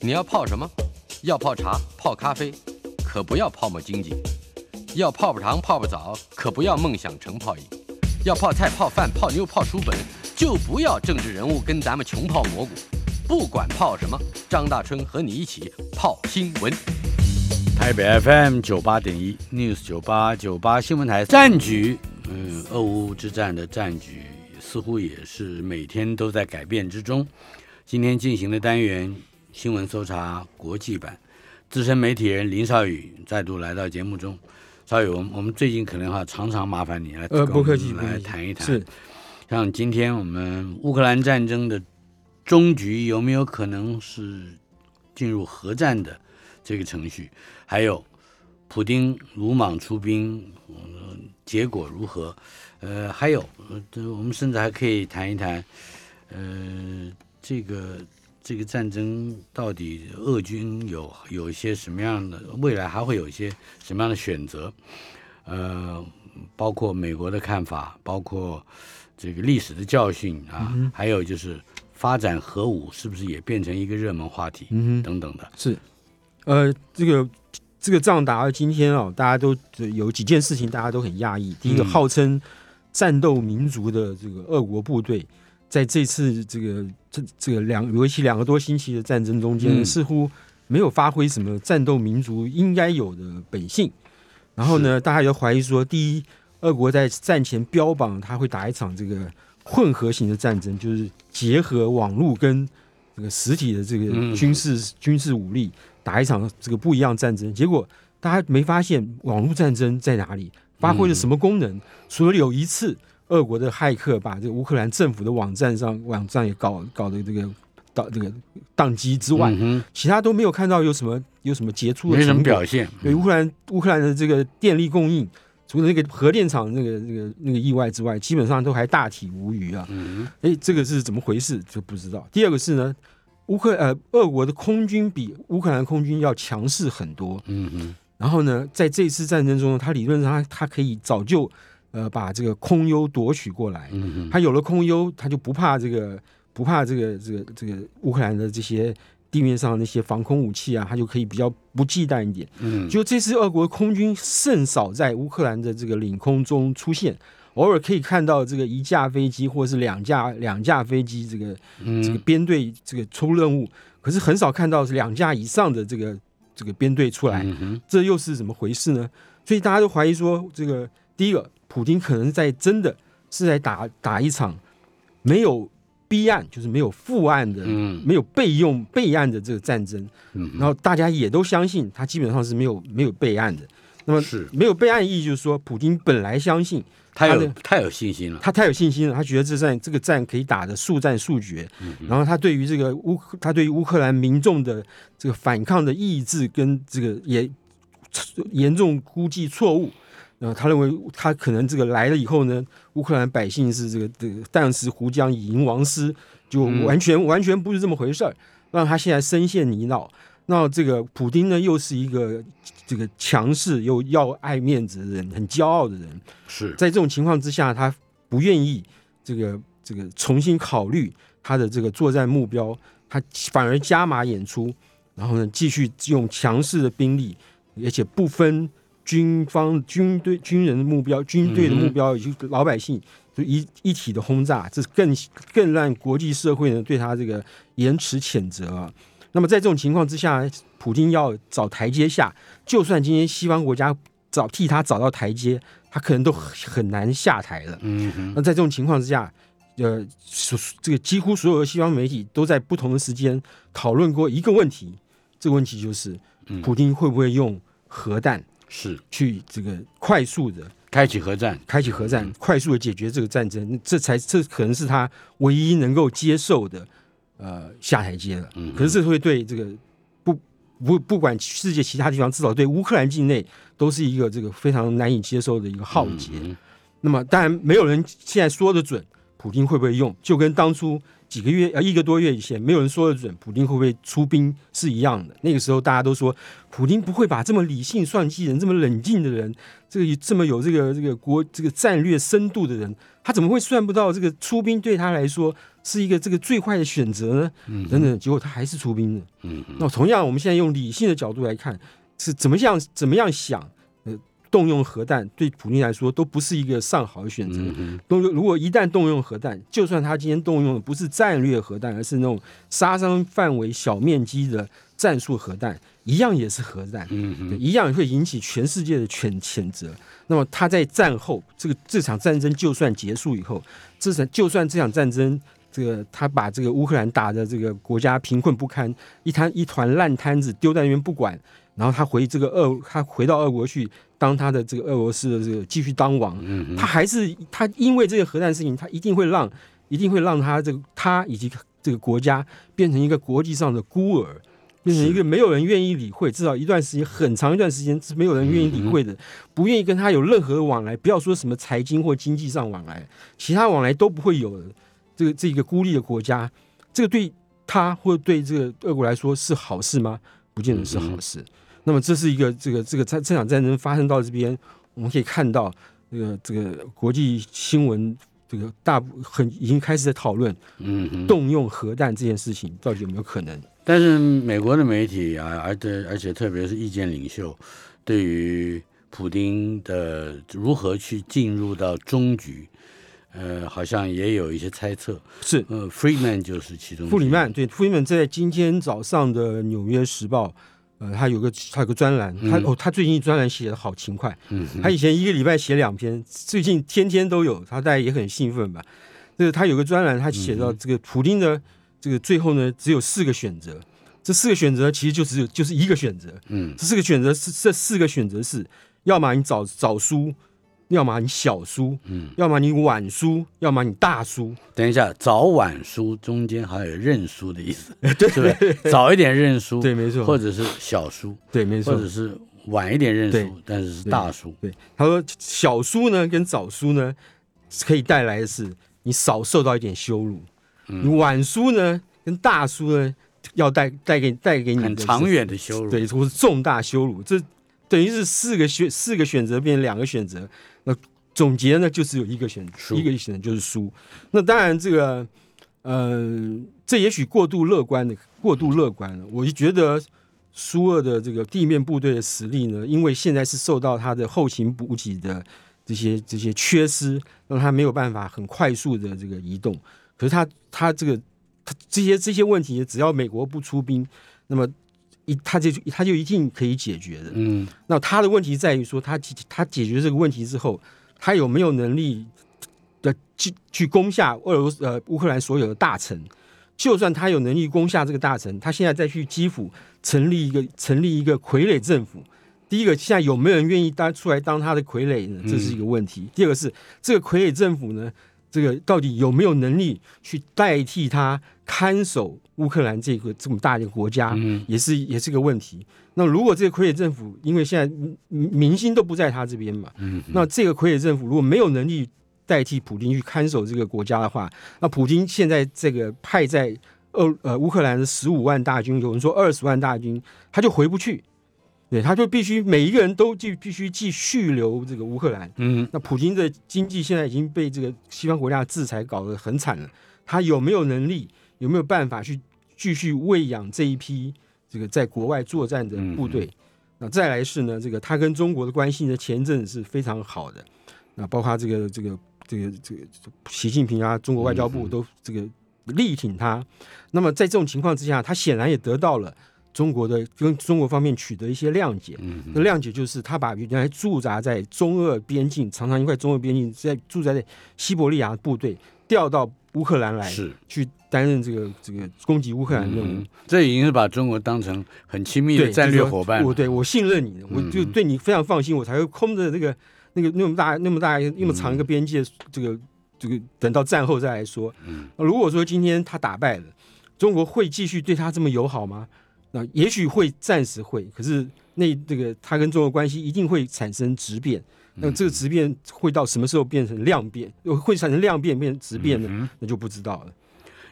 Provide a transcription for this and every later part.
你要泡什么？要泡茶、泡咖啡，可不要泡沫经济；要泡泡糖、泡泡澡，可不要梦想成泡影；要泡菜、泡饭、泡妞、泡书本，就不要政治人物跟咱们穷泡蘑菇。不管泡什么，张大春和你一起泡新闻。台北 FM 九八点一 News 九八九八新闻台战局，嗯，俄乌之战的战局似乎也是每天都在改变之中。今天进行的单元新闻搜查国际版，资深媒体人林少宇再度来到节目中。少宇，我们我们最近可能哈常常麻烦你来呃不客气跟我们来谈一谈。是像今天我们乌克兰战争的终局有没有可能是进入核战的这个程序？还有普丁鲁莽出兵，嗯结果如何？呃，还有，呃，这我们甚至还可以谈一谈，呃，这个这个战争到底俄军有有一些什么样的未来还会有一些什么样的选择？呃，包括美国的看法，包括这个历史的教训啊，还有就是发展核武是不是也变成一个热门话题、嗯，等等的。是，呃，这个这个仗打到今天哦，大家都有几件事情大家都很讶异。第一个，嗯号称战斗民族的这个俄国部队，在这次这个这这个两为期两个多星期的战争中间，嗯似乎没有发挥什么战斗民族应该有的本性。然后呢，大家也怀疑说，第一，俄国在战前标榜他会打一场这个混合型的战争，就是结合网络跟这个实体的这个嗯军事、军事武力打一场这个不一样战争。结果大家没发现网络战争在哪里，发挥了什么功能？除了有一次俄国的骇客把这个乌克兰政府的网站上网站也搞搞的这个到这个宕机之外，嗯其他都没有看到有什么有什么杰出的，没什么的。表现。对乌克兰乌克兰的这个电力供应，除了那个核电厂那个那个那个意外之外，基本上都还大体无余啊。嗯哎，这个是怎么回事就不知道。第二个是呢，乌克呃俄国的空军比乌克兰空军要强势很多。嗯嗯，然后呢，在这次战争中呢，他理论上他他可以早就呃把这个空优夺取过来。他有了空优，他就不怕这个不怕这个这个这个乌克兰的这些地面上那些防空武器啊，他就可以比较不忌惮一点。嗯，就这次俄国空军甚少在乌克兰的这个领空中出现，偶尔可以看到这个一架飞机或者是两架两架飞机这个这个嗯编队这个出任务，可是很少看到是两架以上的这个这个编队出来，嗯，这又是怎么回事呢？所以大家都怀疑说，这个第一个，普京可能在真的是在打打一场没有逼案，就是没有负案的。嗯没有备用备案的这个战争，嗯，然后大家也都相信他基本上是没有没有备案的。那么是没有备案意义就是说，普京本来相信他有太有信心了。他太有信心了，他觉得这战这个战可以打的速战速决。嗯然后他对于这个乌他对于乌克兰民众的这个反抗的意志跟这个也严重估计错误。然后他认为他可能这个来了以后呢，乌克兰百姓是这个这个弹石胡将以迎王师，就嗯完全、完全不是这么回事儿，让他现在深陷泥淖。那这个普丁呢，又是一个这个强势又要爱面子的人，很骄傲的人。是，在这种情况之下，他不愿意这个这个重新考虑他的这个作战目标，他反而加码演出，然后呢，继续用强势的兵力，而且不分军方、军队、军人的目标、军队的目标以及老百姓，就一一体的轰炸，这是更更让国际社会呢对他这个延迟谴责啊。那么在这种情况之下，普京要找台阶下，就算今天西方国家找替他找到台阶，他可能都很很难下台了。嗯哼，那在这种情况之下，呃，所这个几乎所有的西方媒体都在不同的时间讨论过一个问题，这个问题就是，嗯普京会不会用核弹是去这个快速的开启核战。开启核战，快速的解决这个战争？这才这可能是他唯一能够接受的呃下台阶了。嗯可是这会对这个不不不管世界其他地方，至少对乌克兰境内都是一个这个非常难以接受的一个浩劫。嗯那么当然没有人现在说的准普京会不会用，就跟当初几个月呃一个多月以前，没有人说得准普京会不会出兵是一样的。那个时候大家都说，普京不会把这么理性算计人、这么冷静的人，这个这么有这个这个国这个战略深度的人，他怎么会算不到这个出兵对他来说是一个这个最坏的选择呢？等等，结果他还是出兵了。嗯那同样，我们现在用理性的角度来看，是怎么样怎么样想，呃，动用核弹对普京来说都不是一个上好的选择。嗯动用如果一旦动用核弹，就算他今天动用的不是战略核弹，而是那种杀伤范围小面积的战术核弹，一样也是核弹，嗯对一样会引起全世界的谴谴责。那么他在战后这个这场战争就算结束以后，这场就算这场战争。这个他把这个乌克兰打的这个国家贫困不堪，一摊一团烂摊子丢在那边不管，然后他回这个俄，他回到俄国去当他的这个俄罗斯的这个继续当王，嗯他还是他因为这个核弹事情，他一定会让一定会让他这个他以及这个国家变成一个国际上的孤儿，变成一个没有人愿意理会，至少一段时间很长一段时间是没有人愿意理会的，不愿意跟他有任何的往来，不要说什么财经或经济上往来，其他往来都不会有的。这个这个孤立的国家，这个对他或者对这个俄国来说是好事吗？不见得是好事。那么这是一个这个这个在这场战争发生到这边，我们可以看到这个这个国际新闻这个大部很已经开始在讨论嗯嗯。动用核弹这件事情到底有没有可能？但是美国的媒体啊，而且而且特别是意见领袖，对于普丁的如何去进入到终局，呃，好像也有一些猜测。是呃，Freeman 就是其中之一弗里曼对，Freeman 在今天早上的《纽约时报》，呃，他有个他有个专栏，他、嗯。哦，他最近专栏写的好勤快，嗯他以前一个礼拜写两篇，最近天天都有，他大家也很兴奋吧。这个他有个专栏，他写到这个普丁的这个最后呢，只有四个选择，这四个选择其实就只有就是一个选择，嗯。这四个选择是这四个选择是，要么你早早输，要么你小输，嗯，要么你晚输，要么你大输。等一下，早晚输中间还有认输的意思，对不对？早一点认输，对，没错，或者是小输，对，没错或，者是晚一点认输，但是是大输。对，他说小输呢跟早输呢，可以带来的是你少受到一点羞辱；嗯你晚输呢跟大输呢，要带带给带给你长远的羞辱。对，或是重大羞辱。这等于是四个选四个选择变成两个选择，那总结呢就只有一个选择一个选择就是输。那当然这个呃，这也许过度乐观的过度乐观了，我就觉得。苏俄的这个地面部队的实力呢，因为现在是受到他的后勤补给的这些这些缺失，让他没有办法很快速的这个移动。可是他他这个他这些这些问题，只要美国不出兵，那么一他就他就一定可以解决的。嗯那他的问题在于说，他解他解决这个问题之后，他有没有能力的去去攻下俄罗斯呃乌克兰所有的大臣？就算他有能力攻下这个大臣，他现在再去基辅成立一个成立一个傀儡政府。第一个，现在有没有人愿意当出来当他的傀儡呢？这是一个问题。第二个是这个傀儡政府呢，这个到底有没有能力去代替他看守乌克兰这个这么大的国家？嗯也是也是个问题。那如果这个傀儡政府，因为现在民民心都不在他这边嘛，嗯那这个傀儡政府如果没有能力代替普京去看守这个国家的话，那普京现在这个派在俄呃乌克兰的十五万大军，有人说二十万大军，他就回不去，对，他就必须每一个人都继必须继续留这个乌克兰。嗯那普京的经济现在已经被这个西方国家的制裁搞得很惨了，他有没有能力，有没有办法去继续喂养这一批这个在国外作战的部队？那再来是呢，这个他跟中国的关系呢，前一阵子是非常好的，那包括这个这个这个这个习近平啊，中国外交部都这个力挺他。那么在这种情况之下，他显然也得到了中国的跟中国方面取得一些谅解。嗯那谅解就是他把原来驻扎在中俄边境、长长一块中俄边境，在驻扎在西伯利亚的部队调到乌克兰来，是去担任这个这个攻击乌克兰任务。嗯，这已经是把中国当成很亲密的对，战略伙伴了。我对我信任你，我就嗯对你非常放心，我才会空着这个那个那么大那么大那么长一个边界，这个这个等到战后再来说。嗯如果说今天他打败了，中国会继续对他这么友好吗？那也许会暂时会，可是那这个他跟中国关系一定会产生质变。那这个质变会到什么时候变成量变？会产生量变变成质变呢？嗯那就不知道了。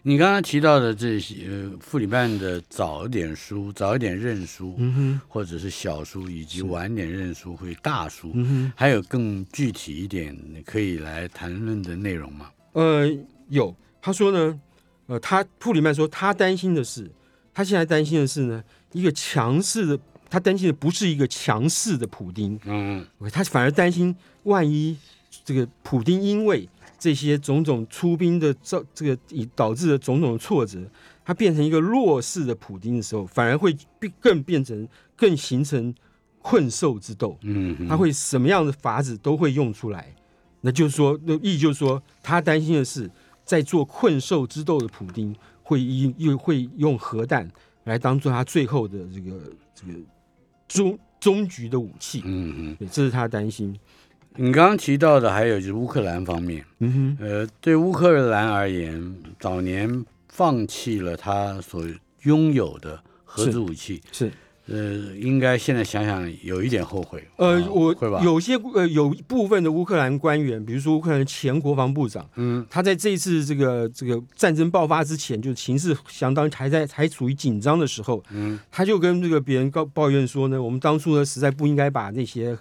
你刚刚提到的这些，呃，傅里曼的早一点书、早一点认输，或者是小书，以及晚点认输会大书，还有更具体一点可以来谈论的内容吗？呃，有，他说呢，呃，他库里曼说他担心的是，他现在担心的是呢，一个强势的，他担心的不是一个强势的普丁，嗯他反而担心万一这个普丁因为这些种种出兵的造这个以导致的种种挫折，他变成一个弱势的普丁的时候，反而会变更变成更形成困兽之斗。嗯嗯，他会什么样的法子都会用出来。那就是说，那意义就是说，他担心的是，在做困兽之斗的普丁会用又会用核弹来当做他最后的这个这个终终局的武器。嗯嗯，对，这是他担心。你刚刚提到的还有就是乌克兰方面，嗯哼，呃，对乌克兰而言，早年放弃了他所拥有的核子武器，是。呃，应该现在想想有一点后悔。呃啊，我会吧？有些呃有部分的乌克兰官员，比如说乌克兰前国防部长，嗯他在这一次这个这个战争爆发之前，就是情势相当还在还处于紧张的时候，嗯他就跟这个别人告抱怨说呢，我们当初呢实在不应该把那些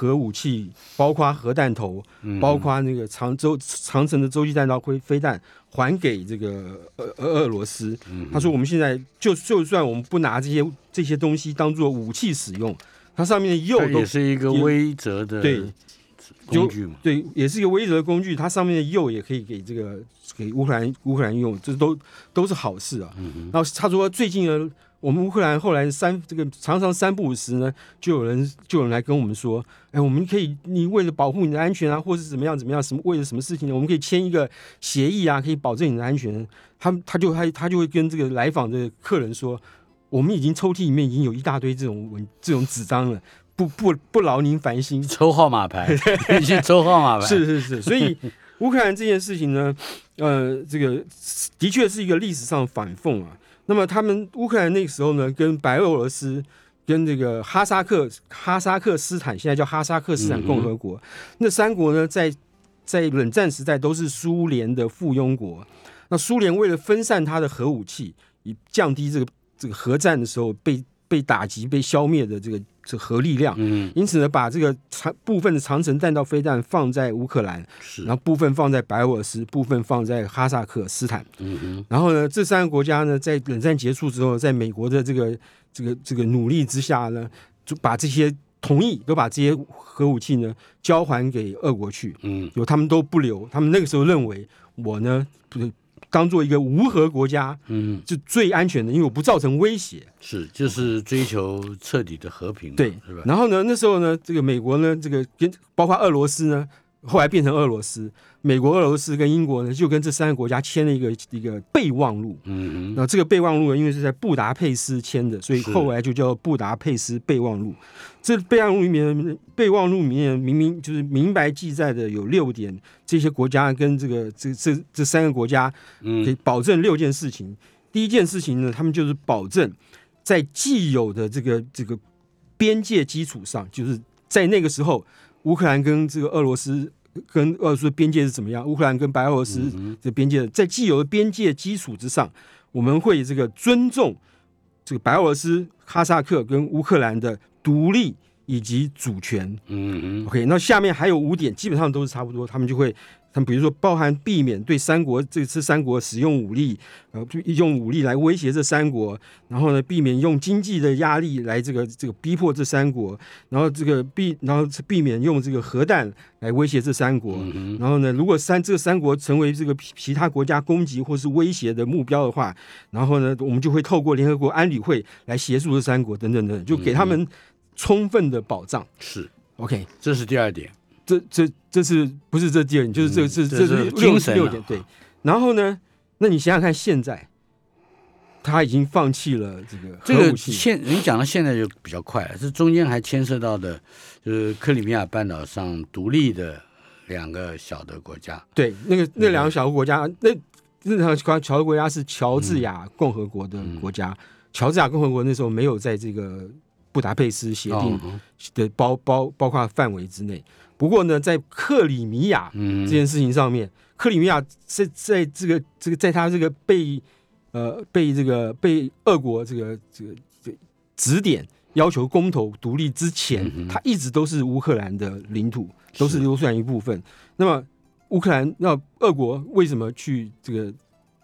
核武器，包括核弹头，嗯，包括那个长洲长城的洲际弹道飞飞弹，还给这个俄俄俄罗斯。嗯他说我们现在就就算我们不拿这些这些东西当做武器使用，它上面的铀都也是一个也威慑的对工具嘛。对，也是一个威慑的工具。它上面的铀也可以给这个给乌克兰乌克兰用，这都都是好事啊。嗯然后他说最近呢，我们乌克兰后来三这个常常三不五时呢，就有人就有人来跟我们说，哎，我们可以你为了保护你的安全啊，或是怎么样怎么样，什么为了什么事情呢，我们可以签一个协议啊，可以保证你的安全。他他就他他就会跟这个来访的客人说，我们已经抽屉里面已经有一大堆这种文这种纸张了，不不不劳您烦心。抽号码牌，你去抽号码牌。是是是，所以乌克兰这件事情呢，呃，这个的确是一个历史上反讽啊。那么他们乌克兰那个时候呢，跟白俄罗斯、跟这个哈萨克哈萨克斯坦，现在叫哈萨克斯坦共和国，那三国呢，在在冷战时代都是苏联的附庸国。那苏联为了分散它的核武器，以降低这个这个核战的时候被被打击、被消灭的这个这核力量，嗯，因此呢，把这个长部分的长城弹道飞弹放在乌克兰，是。然，后部分放在白俄罗斯，部分放在哈萨克斯坦。嗯哼，然后呢，这三个国家呢，在冷战结束之后，在美国的这个这个这个努力之下呢，就把这些同意都把这些核武器呢交还给俄国去，嗯。有他们都不留。他们那个时候认为我呢，不是当做一个无核国家嗯，就最安全的，因为我不造成威胁。是，就是追求彻底的和平，对是吧？然后呢，那时候呢，这个美国呢，这个跟包括俄罗斯呢，后来变成俄罗斯，美国、俄罗斯跟英国呢，就跟这三个国家签了一个一个备忘录。嗯哼，那这个备忘录呢，因为是在布达佩斯签的，所以后来就叫布达佩斯备忘录。这备忘录里面，备忘录里面明明就是明白记载的有六点，这些国家跟这个这这这三个国家可以嗯保证六件事情。第一件事情呢，他们就是保证在既有的这个这个边界基础上，就是在那个时候，乌克兰跟这个俄罗斯跟俄罗斯的边界是怎么样？乌克兰跟白俄罗斯嗯的边界，在既有的边界基础之上，我们会这个尊重这个白俄罗斯、哈萨克跟乌克兰的独立以及主权。嗯嗯，OK，那下面还有五点，基本上都是差不多。他们就会，他们比如说包含避免对三国这次三国使用武力，呃，就用武力来威胁这三国，然后呢，避免用经济的压力来这个这个逼迫这三国，然后这个避，然后避免用这个核弹来威胁这三国。嗯，然后呢，如果三这三国成为这个其其他国家攻击或是威胁的目标的话，然后呢，我们就会透过联合国安理会来协助这三国等等等，就给他们充分的保障。是，OK，这是第二点。这这这是不是这第二点？就是这嗯这这是六精神啊六点对。然后呢，那你想想看，现在他已经放弃了这个这个武器，现你讲到现在就比较快了，这中间还牵涉到的，就是克里米亚半岛上独立的两个小的国家。对那个那两个小国家，那那两个小小的国家是乔治亚共和国的嗯国家。乔治亚共和国那时候没有在这个布达佩斯协定哦的包包包括范围之内。不过呢，在克里米亚嗯这件事情上面，克里米亚在在这个这个在他这个被呃被这个被俄国这个这个这指点要求公投独立之前，嗯哼它一直都是乌克兰的领土，都是是乌克兰一部分。那么乌克兰那俄国为什么去这个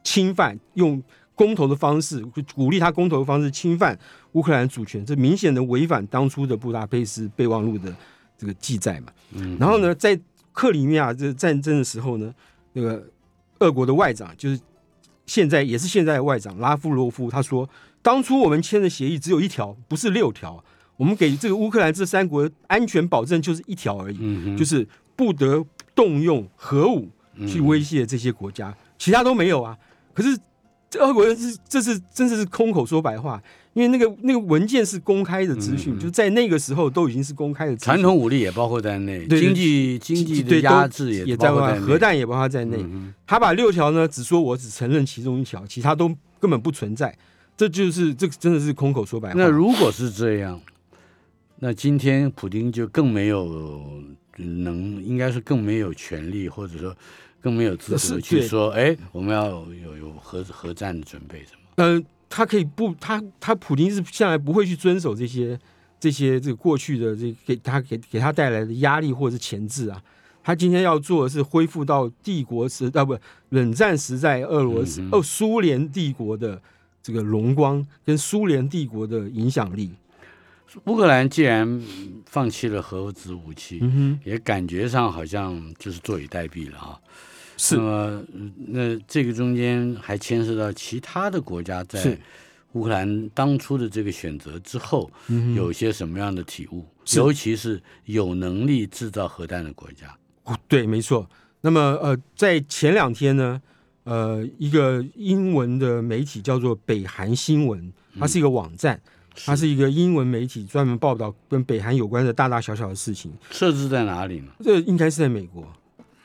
侵犯用公投的方式，鼓励他公投的方式侵犯乌克兰主权？这明显的违反当初的布达佩斯备忘录的这个记载嘛。嗯然后呢，在克里米亚这战争的时候呢，那个俄国的外长就是现在也是现在的外长拉夫罗夫，他说，当初我们签的协议只有一条，不是六条，我们给这个乌克兰这三国安全保证就是一条而已，嗯就是不得动用核武去威胁这些国家，其他都没有啊。可是这俄国人是这是真的是空口说白话，因为那个那个文件是公开的资讯，嗯嗯就在那个时候都已经是公开的资讯。传统武力也包括在内，经济经济的对压制也在外，包括在内核弹也包括在内。嗯他把六条呢，只说我只承认其中一条，其他都根本不存在。这就是这真的是空口说白话。那如果是这样，那今天普京就更没有能，应该是更没有权利，或者说更没有资格去说，哎，我们要有有核核战的准备什么？嗯、他可以不，他他普京是向来不会去遵守这些这些这个过去的这给他给给他带来的压力或者是钳制啊。他今天要做的是恢复到帝国时啊不冷战时代俄罗斯嗯哦苏联帝国的这个荣光跟苏联帝国的影响力。乌克兰既然放弃了核子武器，嗯，也感觉上好像就是坐以待毙了啊。是那么，呃那这个中间还牵涉到其他的国家在乌克兰当初的这个选择之后，有些什么样的体悟？是尤其是有能力制造核弹的国家。对，没错。那么呃，在前两天呢，呃，一个英文的媒体叫做北韩新闻，它是一个网站，它是一个英文媒体，专门报道跟北韩有关的大大小小的事情。设置在哪里呢？这应该是在美国，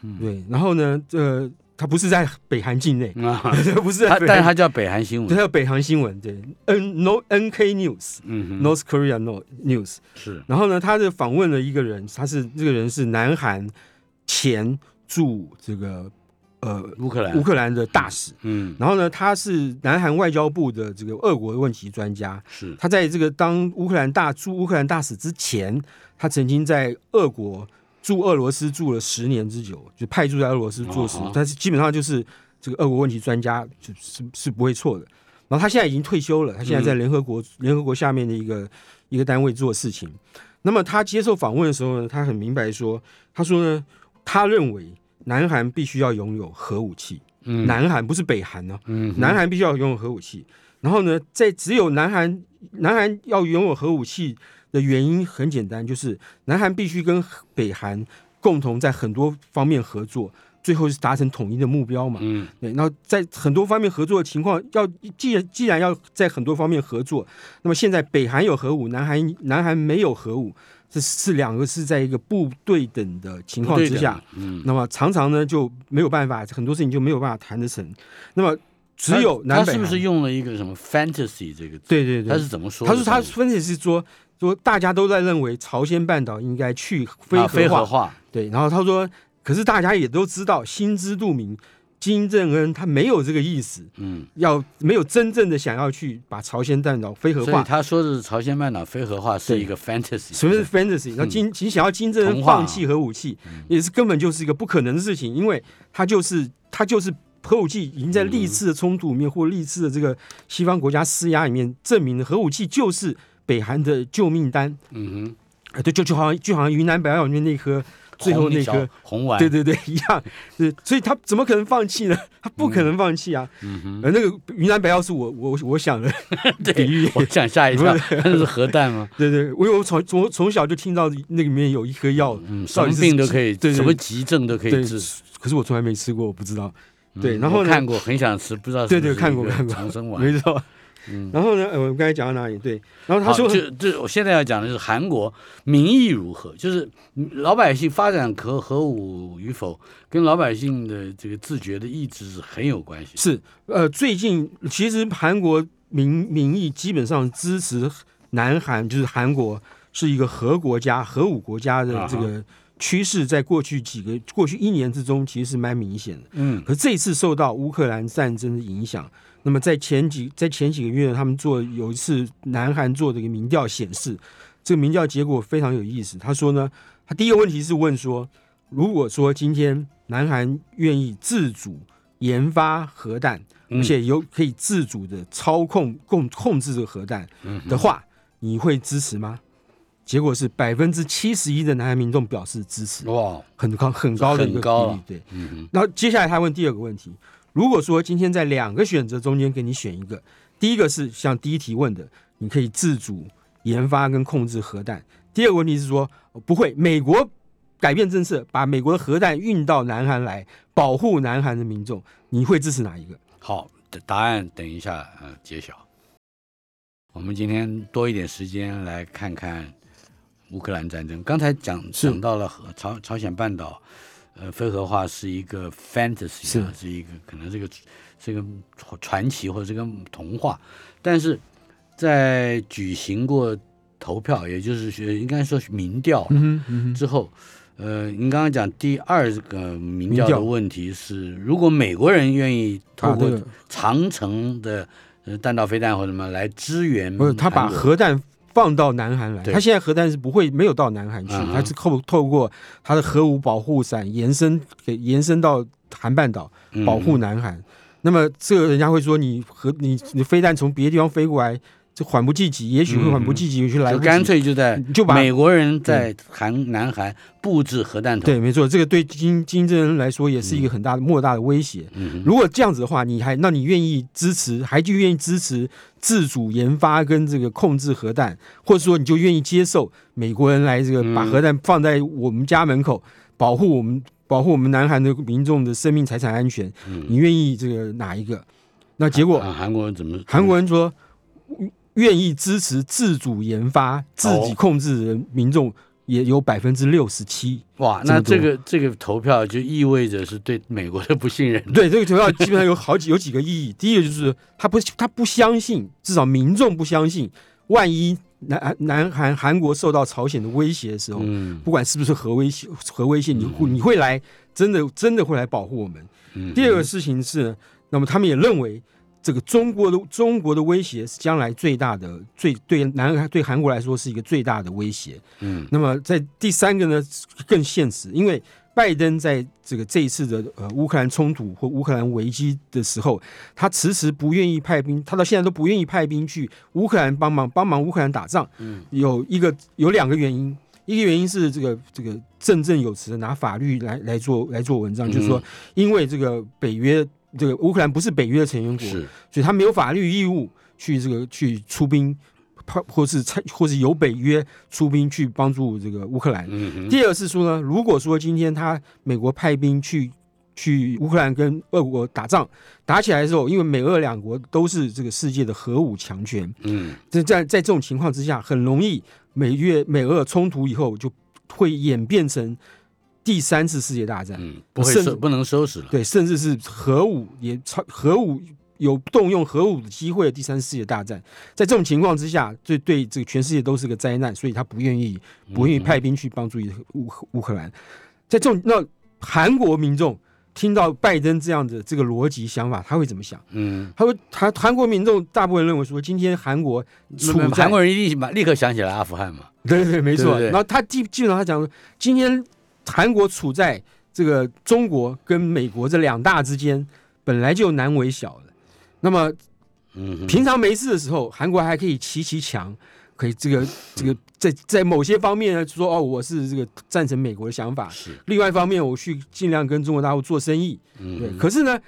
嗯对。然后呢，呃，它不是在北韩境内，啊，不是但是它叫北韩新，闻。它叫北韩新闻，对，N No N K News。嗯哼，North Korea No News，是然后呢，他就访问了一个人，他是这个人是南韩前驻这个呃乌克兰。乌克兰的大使，嗯，然后呢，他是南韩外交部的这个俄国问题专家。是他在这个当乌克兰大驻乌克兰大使之前，他曾经在俄国驻俄罗斯住了十年之久，就派驻在俄罗斯做事哦，但是基本上就是这个俄国问题专家，就是是不会错的。然后他现在已经退休了，他现在在联合国、联合国下面的一个一个单位做事情。那么他接受访问的时候呢，他很明白说，他说呢，他认为南韩必须要拥有核武器。嗯南韩不是北韩呢、嗯南韩必须要拥有核武器。然后呢，在只有南韩南韩要拥有核武器的原因很简单，就是南韩必须跟北韩共同在很多方面合作，最后是达成统一的目标嘛。嗯对，然后在很多方面合作的情况，要既然既然要在很多方面合作，那么现在北韩有核武，南韩南韩没有核武，这是两个是在一个不对等的情况之下，嗯，那么常常呢就没有办法，很多事情就没有办法谈得成。那么只有他南北韩他是不是用了一个什么 fantasy 这个字？对对对，他是怎么说？他说他分析是说说大家都在认为朝鲜半岛应该去非啊非，核化，对，然后他说，可是大家也都知道，心知肚明，金正恩他没有这个意思，嗯，要没有真正的想要去把朝鲜半岛非核所以化。他说的朝鲜半岛非核化是一个 fantasy。什么是 fantasy？那金你想要金正恩放弃核武器，也是根本就是一个不可能的事情，因为他就是他就是核武器已经在历次的冲突里面，或历次的这个西方国家施压里面，证明了核武器就是北韩的救命单。嗯啊，对，就就好像就好像云南白药里面那颗哼，最后那颗，红丸，对对对，一样。对，所以他怎么可能放弃呢？他不可能放弃啊。嗯哼，呃，那个云南白药是我我我想的 比喻对，。我想吓一跳，那是核弹吗？对对，因为我从从从小就听到那里面有一颗药，嗯，什么病都可以，什么急症都可以对治。，可是我从来没吃过，我不知道。嗯对然后看过，很想吃，不知道对对看过看过长生丸。没错。嗯然后呢，呃我们刚才讲到哪里？对，然后他，说，就就我现在要讲的是韩国民意如何，就是老百姓发展核核武与否，跟老百姓的这个自觉的意志是很有关系。是呃，最近其实韩国民民意基本上支持南韩，就是韩国是一个核国家、核武国家的这个趋势在过去几个过去一年之中其实是蛮明显的。嗯可这一次受到乌克兰战争的影响，那么在前几在前几个月，他们做有一次南韩做的一个民调显示，这个民调结果非常有意思。他说呢，他第一个问题是问说，如果说今天南韩愿意自主研发核弹，嗯而且有可以自主的操控控控制这个核弹嗯的话，你会支持吗？结果是百分之七十一的南韩民众表示支持，哇，很高很高的一个。比例对，嗯哼然后接下来他问第二个问题：如果说今天在两个选择中间给你选一个，第一个是像第一题问的，你可以自主研发跟控制核弹；第二个问题是说呃不会，美国改变政策，把美国的核弹运到南韩来保护南韩的民众，你会支持哪一个？好，答案等一下呃揭晓。我们今天多一点时间来看看乌克兰战争。刚才讲是讲到了和朝朝鲜半岛，呃，非核化是一个 fantasy 啊，是。一个可能这个这个传奇或者这个童话，但是在举行过投票，也就是说应该说是民调嗯哼嗯之后，呃，您刚刚讲第二个民调的问题是，如果美国人愿意透过长城的呃弹道飞弹或者什么来支援，不是他把核弹放到南韩来，对。他现在核弹是不会没有到南韩去，嗯哼他是透透过他的核武保护伞延伸给延伸到韩半岛，嗯。保护南韩。那么这个人家会说你核你你飞弹从别的地方飞过来，这缓不济急，也许会缓不济急，也许来干脆就在就把美国人在韩南韩布置核弹头，对，没错，这个对金金正恩来说也是一个很大的莫大的威胁。嗯，如果这样子的话，你还那你愿意支持，还就愿意支持自主研发跟这个控制核弹，或者说你就愿意接受美国人来这个嗯把核弹放在我们家门口，保护我们保护我们南韩的民众的生命财产安全，嗯你愿意这个哪一个？那结果啊韩国人怎么？韩国人说愿意支持自主研发、自己控制的民众也有百分之六十七。哇，那这个这个投票就意味着是对美国的不信任。对这个投票基本上有好几有几个意义。第一个就是他不他不相信，至少民众不相信，万一南南韩韩国受到朝鲜的威胁的时候，嗯不管是不是核威胁核威胁，你会你会来真的真的会来保护我们。嗯，第二个事情是，那么他们也认为。这个中国的中国的威胁是将来最大的，最对南韩对韩国来说是一个最大的威胁。嗯那么在第三个呢更现实，因为拜登在这个这一次的呃乌克兰冲突或乌克兰危机的时候，他迟迟不愿意派兵，他到现在都不愿意派兵去乌克兰帮忙帮忙乌克兰打仗。嗯，有一个有两个原因，一个原因是这个这个振振有词的拿法律来来做来做文章，就是说嗯因为这个北约这个乌克兰不是北约的成员国，是。所以他没有法律义务去这个去出兵，或或是参或是由北约出兵去帮助这个乌克兰。嗯哼，第二是说呢，如果说今天他美国派兵去去乌克兰跟俄国打仗，打起来的时候，因为美俄两国都是这个世界的核武强权，嗯。在在在这种情况之下，很容易美越美俄冲突以后就会演变成第三次世界大战。嗯，不会收不能收拾了。对，甚至是核武也超核武有动用核武的机会的第三次世界大战。在这种情况之下，对对这个全世界都是个灾难，所以他不愿意不愿意派兵去帮助乌乌克兰。在这种那韩国民众听到拜登这样的这个逻辑想法，他会怎么想？嗯，他会韩韩国民众大部分认为说，今天韩国处韩国人一定马立刻想起来阿富汗嘛。对对，没错。然后他基基本上他讲说，今天韩国处在这个中国跟美国这两大之间，本来就难为小了。那么嗯，平常没事的时候，韩国还可以骑骑墙，可以这个 这个在在某些方面呢说哦，我是这个赞成美国的想法。是，另外一方面，我去尽量跟中国大陆做生意。对，可是呢，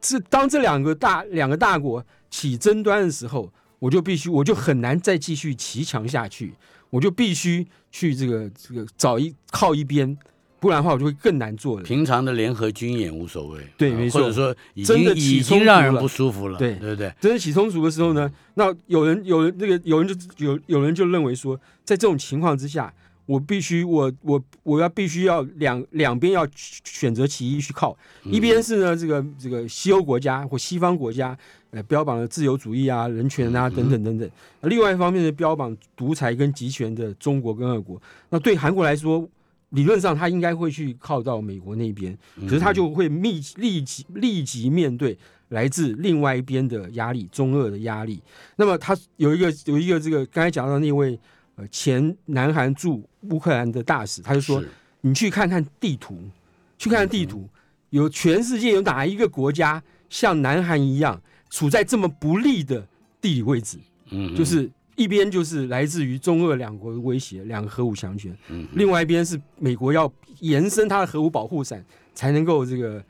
这当这两个大两个大国起争端的时候，我就必须，我就很难再继续骑墙下去，我就必须去这个这个找一靠一边，不然的话我就会更难做了。平常的联合军演无所谓，啊对没错或者说已真的经已经让人不舒服了，对对不对？真的起冲突的时候呢，那有人有人那个有人就有有人就认为说，在这种情况之下，我必须我我我要必须要两两边要选择其一去靠，一边是呢这个这个西欧国家或西方国家，呃标榜的自由主义啊、人权啊等等等等，另外一方面是标榜独裁跟集权的中国跟俄国。那对韩国来说，理论上他应该会去靠到美国那边，嗯可是他就会密立即立即面对来自另外一边的压力，中俄的压力。那么他有一个有一个这个刚才讲到那位呃前南韩驻乌克兰的大使，他就说你去看看地图，去看看地图，有全世界有哪一个国家像南韩一样处在这么不利的地理位置？嗯就是一边就是来自于中俄两国的威胁，两个核武强权，嗯另外一边是美国要延伸它的核武保护伞才能够这个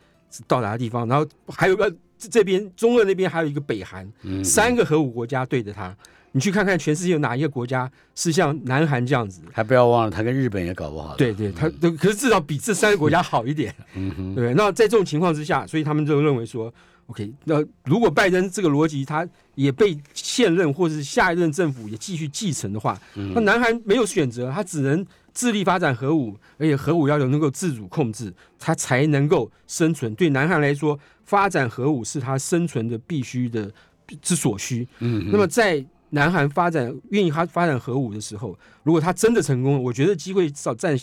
到达的地方，然后还有一个这这边中俄那边还有一个北韩，嗯三个核武国家对着它。你去看看全世界有哪一个国家是像南韩这样子？还不要忘了，他跟日本也搞不好。对对，他都可是至少比这三个国家好一点。嗯哼，对，那在这种情况之下，所以他们就认为说，OK，那如果拜登这个逻辑他也被现任或是下一任政府也继续继承的话，那南韩没有选择，他只能致力发展核武，而且核武要有能够自主控制，他才能够生存。对南韩来说，发展核武是他生存的必须的之所需。嗯那么在南韩发展愿意他发展核武的时候，如果他真的成功了，我觉得机会至少暂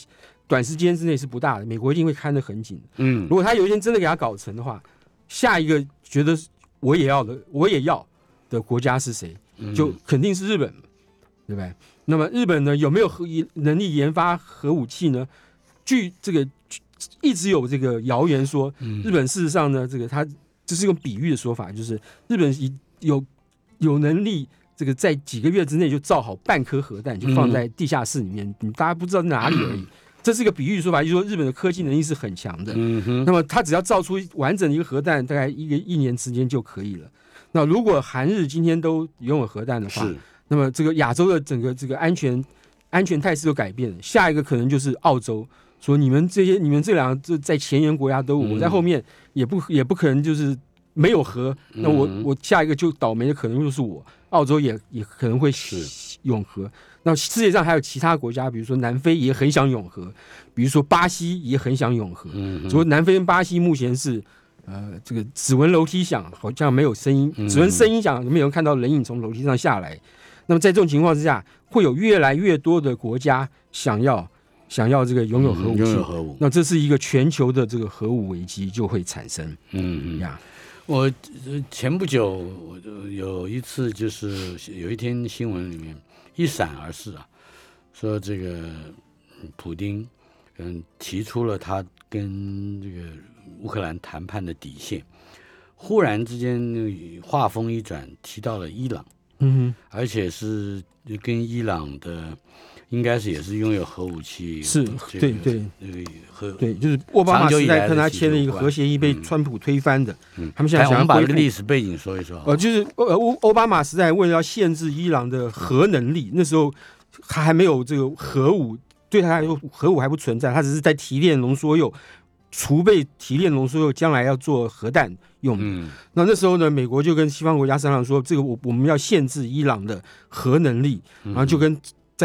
短时间之内是不大的，美国一定会看得很紧。嗯如果他有一天真的给他搞成的话，下一个觉得我也要的，我也要的国家是谁？嗯就肯定是日本，对不对？那么日本呢，有没有核能力研发核武器呢？据这个一直有这个谣言说，日本事实上呢，这个它这是一个比喻的说法，就是日本已有有能力。这个在几个月之内就造好半颗核弹，就放在地下室里面，你大家不知道在哪里而已。这是一个比喻说法，就是说日本的科技能力是很强的。嗯哼，那么它只要造出完整的一个核弹，大概一个一年时间就可以了。那如果韩日今天都拥有核弹的话，是那么这个亚洲的整个这个安全安全态势都改变了。下一个可能就是澳洲，说你们这些你们这两个这在前沿国家都我在后面也不也不可能就是没有核，那我嗯我下一个就倒霉的可能就是我。澳洲也也可能会是永和。那世界上还有其他国家，比如说南非也很想永和，比如说巴西也很想永和。嗯只不过南非跟巴西目前是，呃，这个指纹楼梯响，好像没有声音，嗯指纹声音响，没有人看到人影从楼梯上下来。那么在这种情况之下，会有越来越多的国家想要想要这个拥有核武器拥有，核武。那这是一个全球的这个核武危机就会产生嗯嗯。呀。我呃前不久我就有一次就是有一天新闻里面一闪而逝啊，说这个嗯普丁嗯提出了他跟这个乌克兰谈判的底线，忽然之间话锋一转，提到了伊朗，嗯而且是跟伊朗的应该是也是拥有核武器，是这个对对那个核，对，就是奥巴马时代跟他签了一个核协议，被嗯川普推翻的。嗯他们现在来我们把这个历史背景说一说啊，呃，就是呃欧奥巴马时代为了要限制伊朗的核能力，那时候他还没有这个核武，对他来说核武还不存在，他只是在提炼浓缩铀，储备提炼浓缩铀，将来要做核弹用。嗯那那时候呢，美国就跟西方国家商量说，这个我我们要限制伊朗的核能力，然后就跟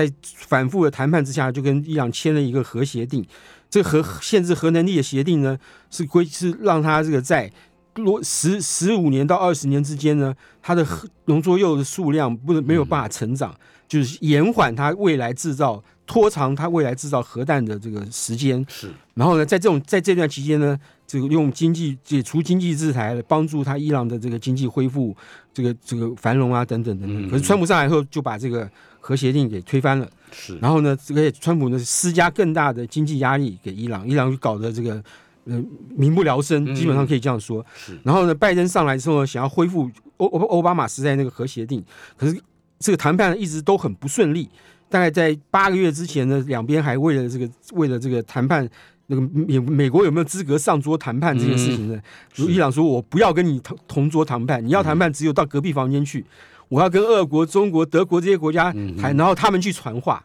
在反复的谈判之下，就跟伊朗签了一个核协定。这个核限制核能力的协定呢，是规是让它这个在落十十五年到二十年之间呢，它的核浓缩铀的数量不能没有办法成长，就是延缓它未来制造拖长它未来制造核弹的这个时间。是然后呢，在这种在这段期间呢，这个用经济解除经济制裁来帮助他伊朗的这个经济恢复，这个这个繁荣啊等等等等。嗯可是川普上来以后就把这个核协定给推翻了，是，然后呢，这个川普呢施加更大的经济压力给伊朗，伊朗就搞得这个呃民不聊生，嗯基本上可以这样说。是然后呢，拜登上来之后呢，想要恢复欧欧奥巴马时代那个核协定，可是这个谈判一直都很不顺利。大概在八个月之前呢，两边还为了这个为了这个谈判，那个美美国有没有资格上桌谈判这件事情呢？是伊朗说我不要跟你同同桌谈判，你要谈判只有到隔壁房间去，我要跟俄国、中国、德国这些国家谈，然后他们去传话。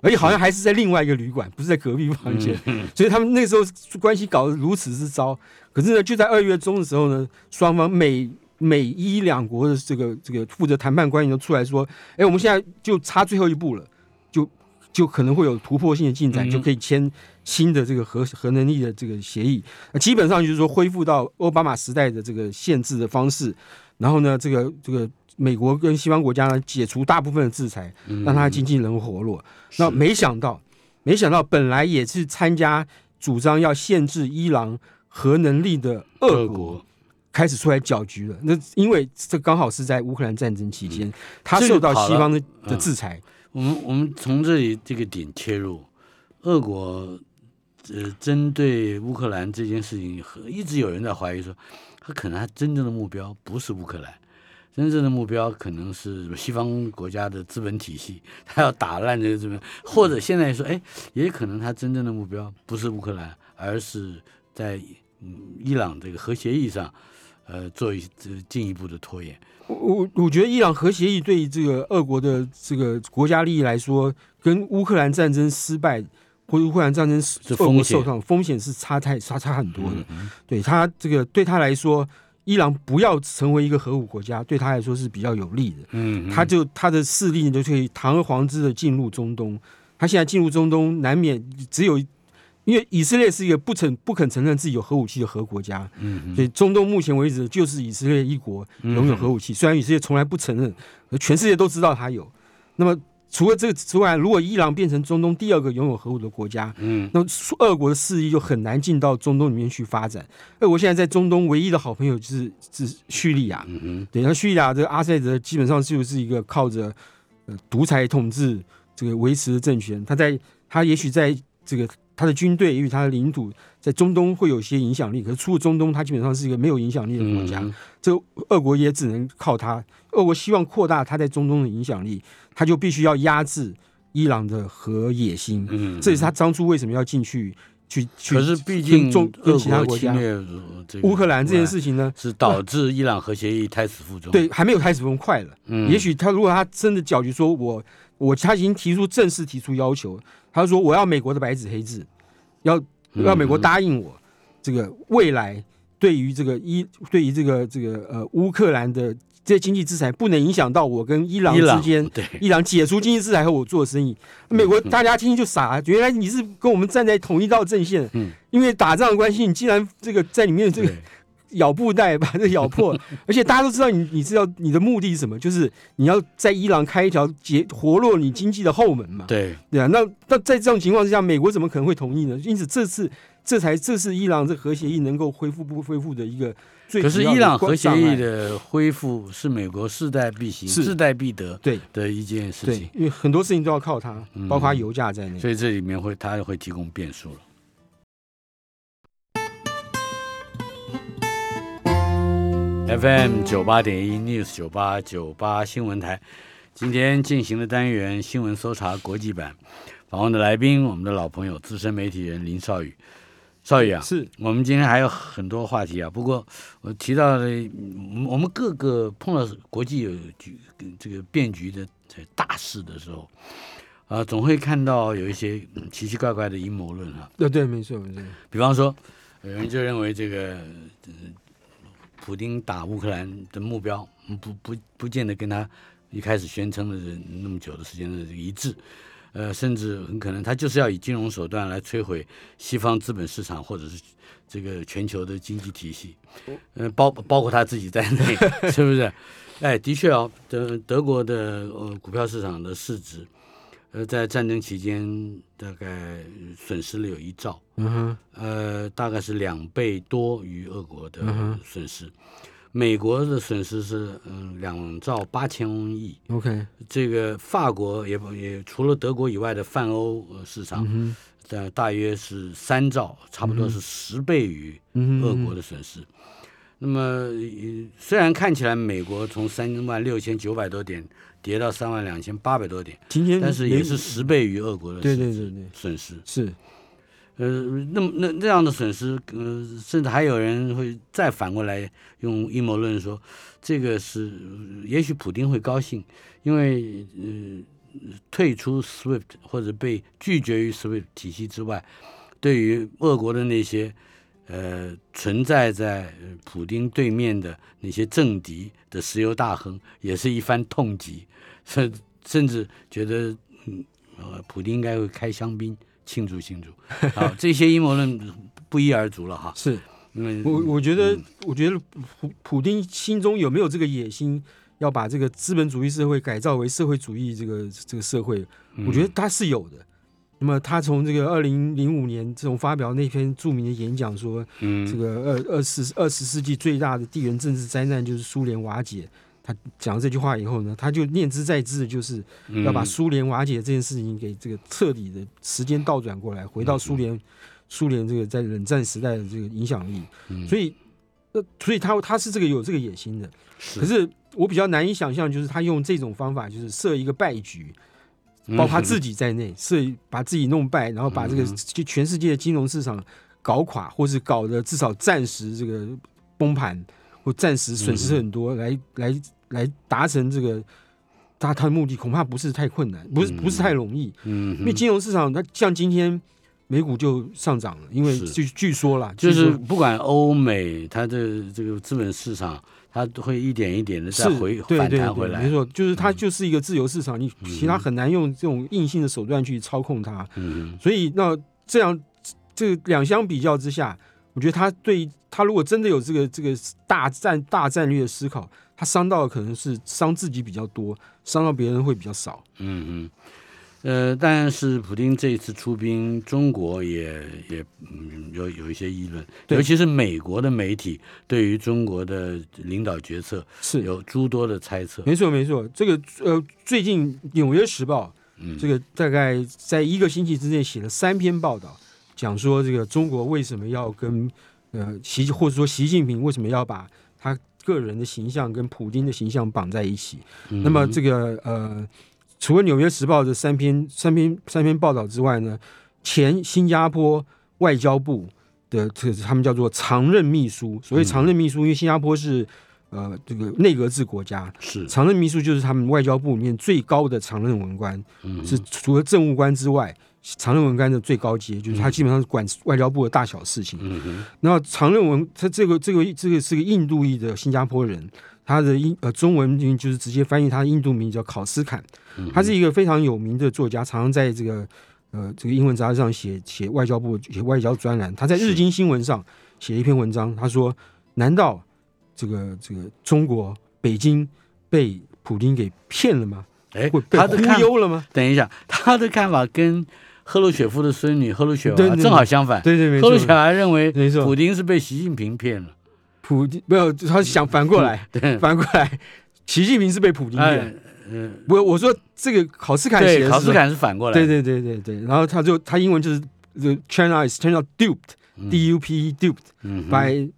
而且好像还是在另外一个旅馆，不是在隔壁房间，所以他们那时候关系搞得如此之糟。可是呢，就在二月中的时候呢，双方美美伊两国的这个这个负责谈判官员都出来说：“哎，我们现在就差最后一步了，就就可能会有突破性的进展，嗯就可以签新的这个核核能力的这个协议。那基本上就是说恢复到奥巴马时代的这个限制的方式，然后呢，这个这个美国跟西方国家呢解除大部分的制裁，让它经济能活络。那没想到，没想到本来也是参加主张要限制伊朗核能力的俄俄国国开始出来搅局了。那因为这刚好是在乌克兰战争期间，他受到西方的的嗯制裁。我们我们从这里这个点切入，俄国呃针对乌克兰这件事情，和一直有人在怀疑说，他可能他真正的目标不是乌克兰，真正的目标可能是西方国家的资本体系，他要打烂这个资本，或者现在说，哎，也可能他真正的目标不是乌克兰，而是在嗯伊朗这个核协议上，呃，做一这进一步的拖延。我我我觉得伊朗核协议对于这个俄国的这个国家利益来说，跟乌克兰战争失败或者乌克兰战争俄国风险受伤风险是差太差差很多的。嗯对他这个对他来说，伊朗不要成为一个核武国家，对他来说是比较有利的。嗯，他就他的势力就可以堂而皇之的进入中东。他现在进入中东，难免只有因为以色列是一个不承不肯承认自己有核武器的核国家，嗯所以中东目前为止就是以色列一国拥有核武器。虽然以色列从来不承认，可全世界都知道它有。那么除了这个之外，如果伊朗变成中东第二个拥有核武的国家，嗯那么俄国的势力就很难进到中东里面去发展。俄国现在在中东唯一的好朋友就是是叙利亚，嗯哼对，那叙利亚这个阿塞德基本上就是一个靠着呃独裁统治这个维持的政权，他在他也许在这个他的军队与他的领土在中东会有些影响力，可是出了中东，他基本上是一个没有影响力的国家。嗯这俄国也只能靠他。俄国希望扩大他在中东的影响力，他就必须要压制伊朗的核野心。嗯，这也是他当初为什么要进去去去。可是毕竟中跟其他国家乌克兰这件事情呢，是导致伊朗核协议胎死腹中。对，还没有开始用快了。嗯，也许他如果他真的搅局说我我他已经提出正式提出要求，他说我要美国的白纸黑字，要嗯要美国答应我这个未来对于这个伊对于这个这个呃乌克兰的这些经济制裁不能影响到我跟伊朗之间。对伊朗解除经济制裁和我做生意，美国大家听听就傻了，原来你是跟我们站在同一道阵线，嗯。因为打仗的关系，你竟然这个在里面这个对咬布袋把这咬破，而且大家都知道你你知道你的目的是什么，就是你要在伊朗开一条结活络你经济的后门嘛，对。对啊，那那在这种情况之下，美国怎么可能会同意呢？因此这次这才这是伊朗这核协议能够恢复不恢复的一个最可是伊朗核协议的恢复是美国势在必行、势在必得对。的一件事情，，对因为很多事情都要靠它，嗯。包括油价在内。所以这里面会它会提供变数了。FM 九八点一 News 九八九八新闻台，今天进行的单元新闻搜查国际版，访问的来宾，我们的老朋友资深媒体人林少宇。少宇啊，是。我们今天还有很多话题啊，不过我提到的，嗯我们各个碰到国际有局这个变局的这大事的时候，啊、总会看到有一些嗯奇奇怪怪的阴谋论啊。对对，没错没错，比方说，有人就认为这个，呃，普丁打乌克兰的目标，嗯不不不见得跟他一开始宣称的那么久的时间的一致，呃，甚至很可能他就是要以金融手段来摧毁西方资本市场或者是这个全球的经济体系，呃，包包括他自己在内，是不是？哎，的确哦，德德国的呃股票市场的市值，呃，在战争期间大概损失了有一兆。嗯哼，呃，大概是两倍多于俄国的损失。美国的损失是嗯两兆八千亿，OK，这个法国也不也除了德国以外的泛欧呃市场，嗯呃大约是三兆，差不多是十倍于俄国的损失。那么呃虽然看起来美国从三万六千九百多点跌到三万两千八百多点，今天但是也是十倍于俄国的对损失对对对，损失。是呃，那么那那样的损失，呃，甚至还有人会再反过来用阴谋论说，这个是呃也许普丁会高兴，因为呃退出 SWIFT 或者被拒绝于 SWIFT 体系之外，对于俄国的那些呃存在在呃普丁对面的那些政敌的石油大亨，也是一番痛击，甚甚至觉得嗯呃普丁应该会开香槟。庆祝庆祝，好，这些阴谋论不一而足了哈。是，嗯我我觉得嗯我觉得普普丁心中有没有这个野心，要把这个资本主义社会改造为社会主义这个这个社会？我觉得他是有的。那么他从这个二零零五年这种发表那篇著名的演讲说，嗯，这个二二十二十世纪最大的地缘政治灾难就是苏联瓦解。他讲了这句话以后呢，他就念之在之的就是要把嗯苏联瓦解这件事情给这个彻底的时间倒转过来，回到苏联苏联这个在冷战时代的这个影响力。嗯所以，呃，所以他他是这个有这个野心的。可是我比较难以想象，就是他用这种方法，就是设一个败局，嗯包括他自己在内，是把自己弄败，然后把这个嗯就全世界的金融市场搞垮，或是搞得至少暂时这个崩盘，或暂时损失很多，来来来达成这个他他的目的，恐怕不是太困难，不是不是太容易，嗯，因为金融市场它像今天美股就上涨了，因为是。据据说啦，就是不管欧美，它的这个资本市场，它都会一点一点的再回反对对对，弹回来。没错，就是它就是一个自由市场，你其他很难用这种硬性的手段去操控它。嗯所以那这样这两相比较之下，我觉得他对他如果真的有这个这个大战大战略的思考，他伤到的可能是伤自己比较多，伤到别人会比较少。嗯嗯，呃，但是普京这一次出兵，中国也也嗯有有一些议论，尤其是美国的媒体对于中国的领导决策是有诸多的猜测。没错没错，这个呃，最近《纽约时报》嗯这个大概在一个星期之内写了三篇报道，讲说这个中国为什么要跟呃习或者说习近平为什么要把他个人的形象跟普京的形象绑在一起。嗯那么这个呃，除了《纽约时报》的三篇三篇三篇报道之外呢，前新加坡外交部的这个他们叫做常任秘书，所谓常任秘书，因为新加坡是呃这个内阁制国家，是。常任秘书就是他们外交部里面最高的常任文官，嗯。是除了政务官之外，常任文官的最高阶，就是他基本上是管外交部的大小事情。嗯哼。然后常任文，他这个这个这个是个印度裔的新加坡人，他的英呃中文名就是直接翻译他的印度名叫考斯坎，嗯他是一个非常有名的作家，常常在这个呃这个英文杂志上写写外交部写外交专栏。他在日经新闻上写了一篇文章，他说：难道这个这个中国北京被普京给骗了吗？哎他的看忽悠了吗？等一下，他的看法跟赫鲁雪夫的孙女赫鲁雪娃正好相反。对对，没赫鲁雪错，娃认为没错普京是被习近平骗了。普京没有，他想反过来，对，反过来，习近平是被普京骗。哎，嗯，我我说这个考斯坎写对，的是考斯坎是反过来。对对对对对，然后他就他英文就是 the China is China duped D U P E duped 嗯 by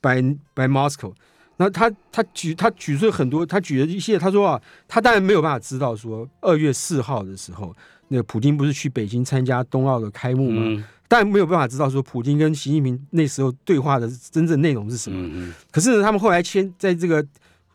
by by Moscow。然后他他举他举出了很多，他举了一些，他说啊，他当然没有办法知道说二月四号的时候，那个普京不是去北京参加冬奥的开幕吗？嗯当然没有办法知道说普京跟习近平那时候对话的真正内容是什么。嗯可是呢，他们后来签在这个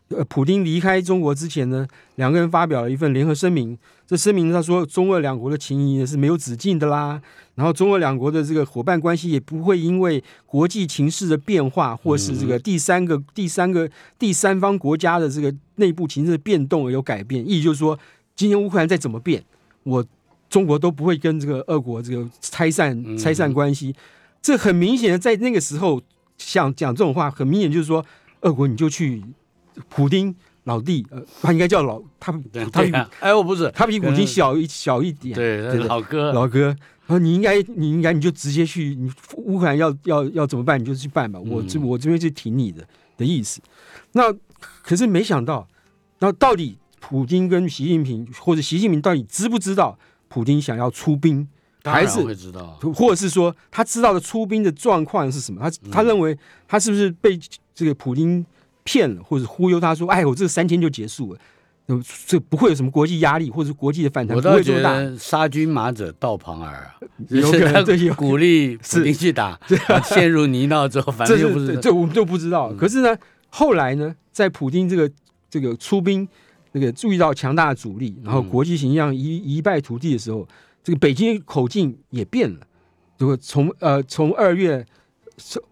呃普京离开中国之前呢，两个人发表了一份联合声明。这声明他说，中俄两国的情谊呢是没有止境的啦，然后中俄两国的这个伙伴关系也不会因为国际情势的变化，或是这个第三个、第三个、第三方国家的这个内部情势的变动而有改变。意思就是说，今天乌克兰再怎么变，我中国都不会跟这个俄国这个拆散拆散关系。这很明显的在那个时候想讲这种话，很明显就是说，俄国你就去普丁老弟，呃，他应该叫老他对他比啊，哎，我不是，他比普京小一小一点，对，对对老哥，老哥。然后你应该，你应该，你就直接去，你乌克兰要要要怎么办，你就去办吧。我这嗯我这边就挺你的的意思。那可是没想到，那到底普京跟习近平，或者习近平到底知不知道普京想要出兵？还是会知道。或者是说他知道的出兵的状况是什么？他嗯他认为他是不是被这个普京骗了，或者忽悠他说，哎，我这三天就结束了，那么这不会有什么国际压力或者国际的反弹，不会这么大。得杀君马者道旁耳啊，有可能 鼓励普是京去打，陷入泥淖之后，反这正又不是是这我们就不知道。可是呢，后来呢，在普京这个这个出兵那个注意到强大的阻力，然后嗯国际形象一一败涂地的时候，这个北京口径也变了。如果从呃从二月，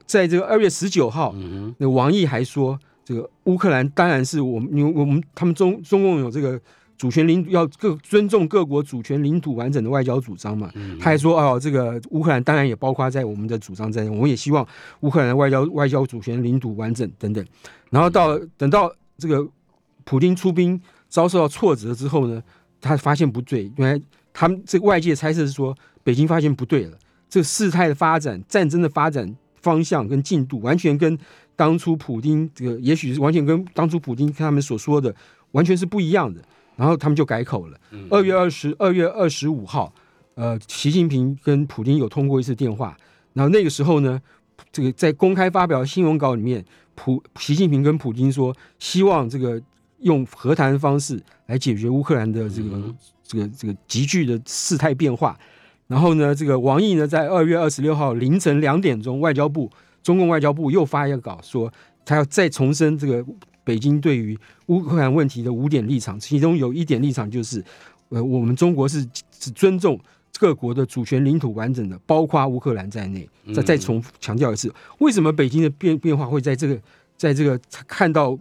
在这个二月十九号，嗯那王毅还说，这个乌克兰当然是我们，因为我们他们中中共有这个主权领要各尊重各国主权领土完整的外交主张嘛。哼，他还说哦，这个乌克兰当然也包括在我们的主张在内，我们也希望乌克兰外交外交主权领土完整等等。然后到等到这个普京出兵遭受到挫折之后呢，他发现不对，原来他们这个外界猜测是说，北京发现不对了，这个事态的发展、战争的发展方向跟进度，完全跟当初普京这个，也许是完全跟当初普京他们所说的完全是不一样的。然后他们就改口了。二月二十二月二十五号，呃，习近平跟普京有通过一次电话。然后那个时候呢，这个在公开发表新闻稿里面，普习近平跟普京说，希望这个用和谈方式来解决乌克兰的这个这个这个急剧的事态变化。然后呢，这个王毅呢，在二月二十六号凌晨两点钟，外交部中共外交部又发一个稿，说他要再重申这个。北京对于乌克兰问题的五点立场，其中有一点立场就是，呃，我们中国是只尊重各国的主权领土完整的，包括乌克兰在内。再再重强调一次，为什么北京的变变化会在这个在这个看到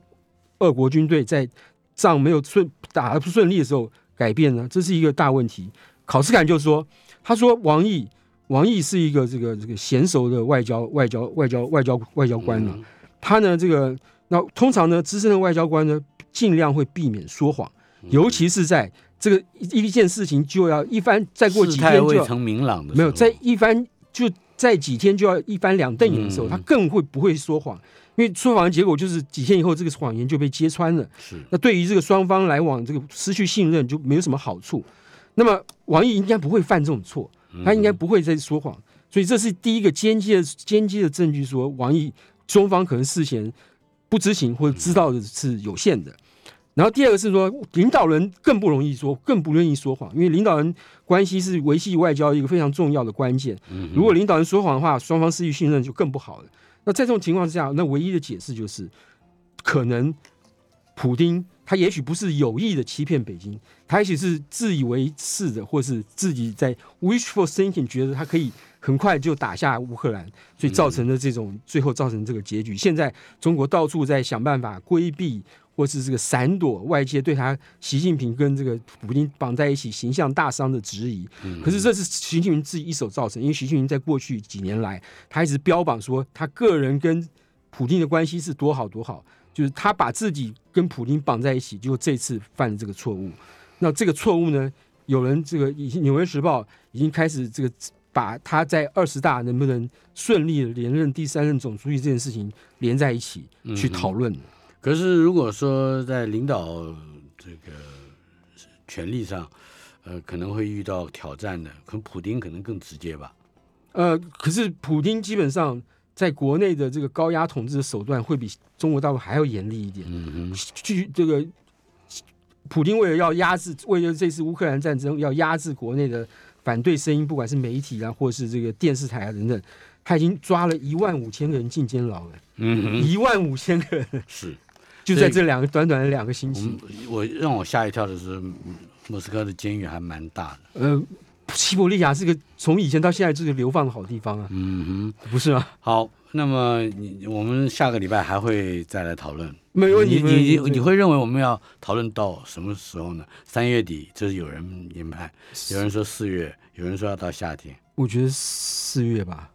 俄国军队在仗没有顺打的不顺利的时候改变呢？这是一个大问题。考斯坎就说，他说王毅王毅是一个这个这个娴熟的外交外交外交外交外交官了，他呢这个。那通常呢，资深的外交官呢，尽量会避免说谎，尤其是在这个一一件事情就要一番再过几天就未成明朗的没有在一番就在几天就要一翻两瞪眼的时候，他更会不会说谎？因为说谎的结果就是几天以后这个谎言就被揭穿了。是那对于这个双方来往这个失去信任就没有什么好处。那么王毅应该不会犯这种错，他应该不会再说谎。所以这是第一个间接的间接的证据，说王毅中方可能事前。不知情或者知道的是有限的，然后第二个是说，领导人更不容易说，更不愿意说谎，因为领导人关系是维系外交一个非常重要的关键。如果领导人说谎的话，双方失去信任就更不好了。那在这种情况之下，那唯一的解释就是，可能普丁他也许不是有意的欺骗北京，他也许是自以为是的，或是自己在 wishful thinking，觉得他可以。很快就打下乌克兰，所以造成的这种最后造成这个结局。现在中国到处在想办法规避或是这个闪躲外界对他习近平跟这个普京绑在一起形象大伤的质疑。可是这是习近平自己一手造成，因为习近平在过去几年来，他一直标榜说他个人跟普京的关系是多好多好，就是他把自己跟普京绑在一起，就这次犯了这个错误。那这个错误呢，有人这个已经《纽约时报》已经开始这个。把他在二十大能不能顺利连任第三任总书记这件事情连在一起去讨论。可是如果说在领导这个权力上，呃，可能会遇到挑战的，可能普丁可能更直接吧。呃，可是普丁基本上在国内的这个高压统治的手段会比中国大陆还要严厉一点。嗯据这个普京为了要压制，为了这次乌克兰战争要压制国内的。反对声音，不管是媒体啊，或是这个电视台啊等等，他已经抓了一万五千个人进监牢了。嗯，一万五千个人是，就在这两个短短的两个星期。我让我吓一跳的是，莫斯科的监狱还蛮大的。呃，西伯利亚是个从以前到现在就是流放的好地方啊。嗯哼，不是吗？好，那么你我们下个礼拜还会再来讨论。没问题。你你你会认为我们要讨论到什么时候呢？三月底，这是有人研判，有人说四月，有人说要到夏天。我觉得四月吧。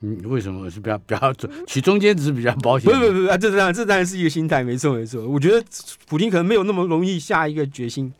嗯，为什么是比较比较取中间值比较保险？不不不，这当然这当然是一个心态，没错没错。我觉得普京可能没有那么容易下一个决心。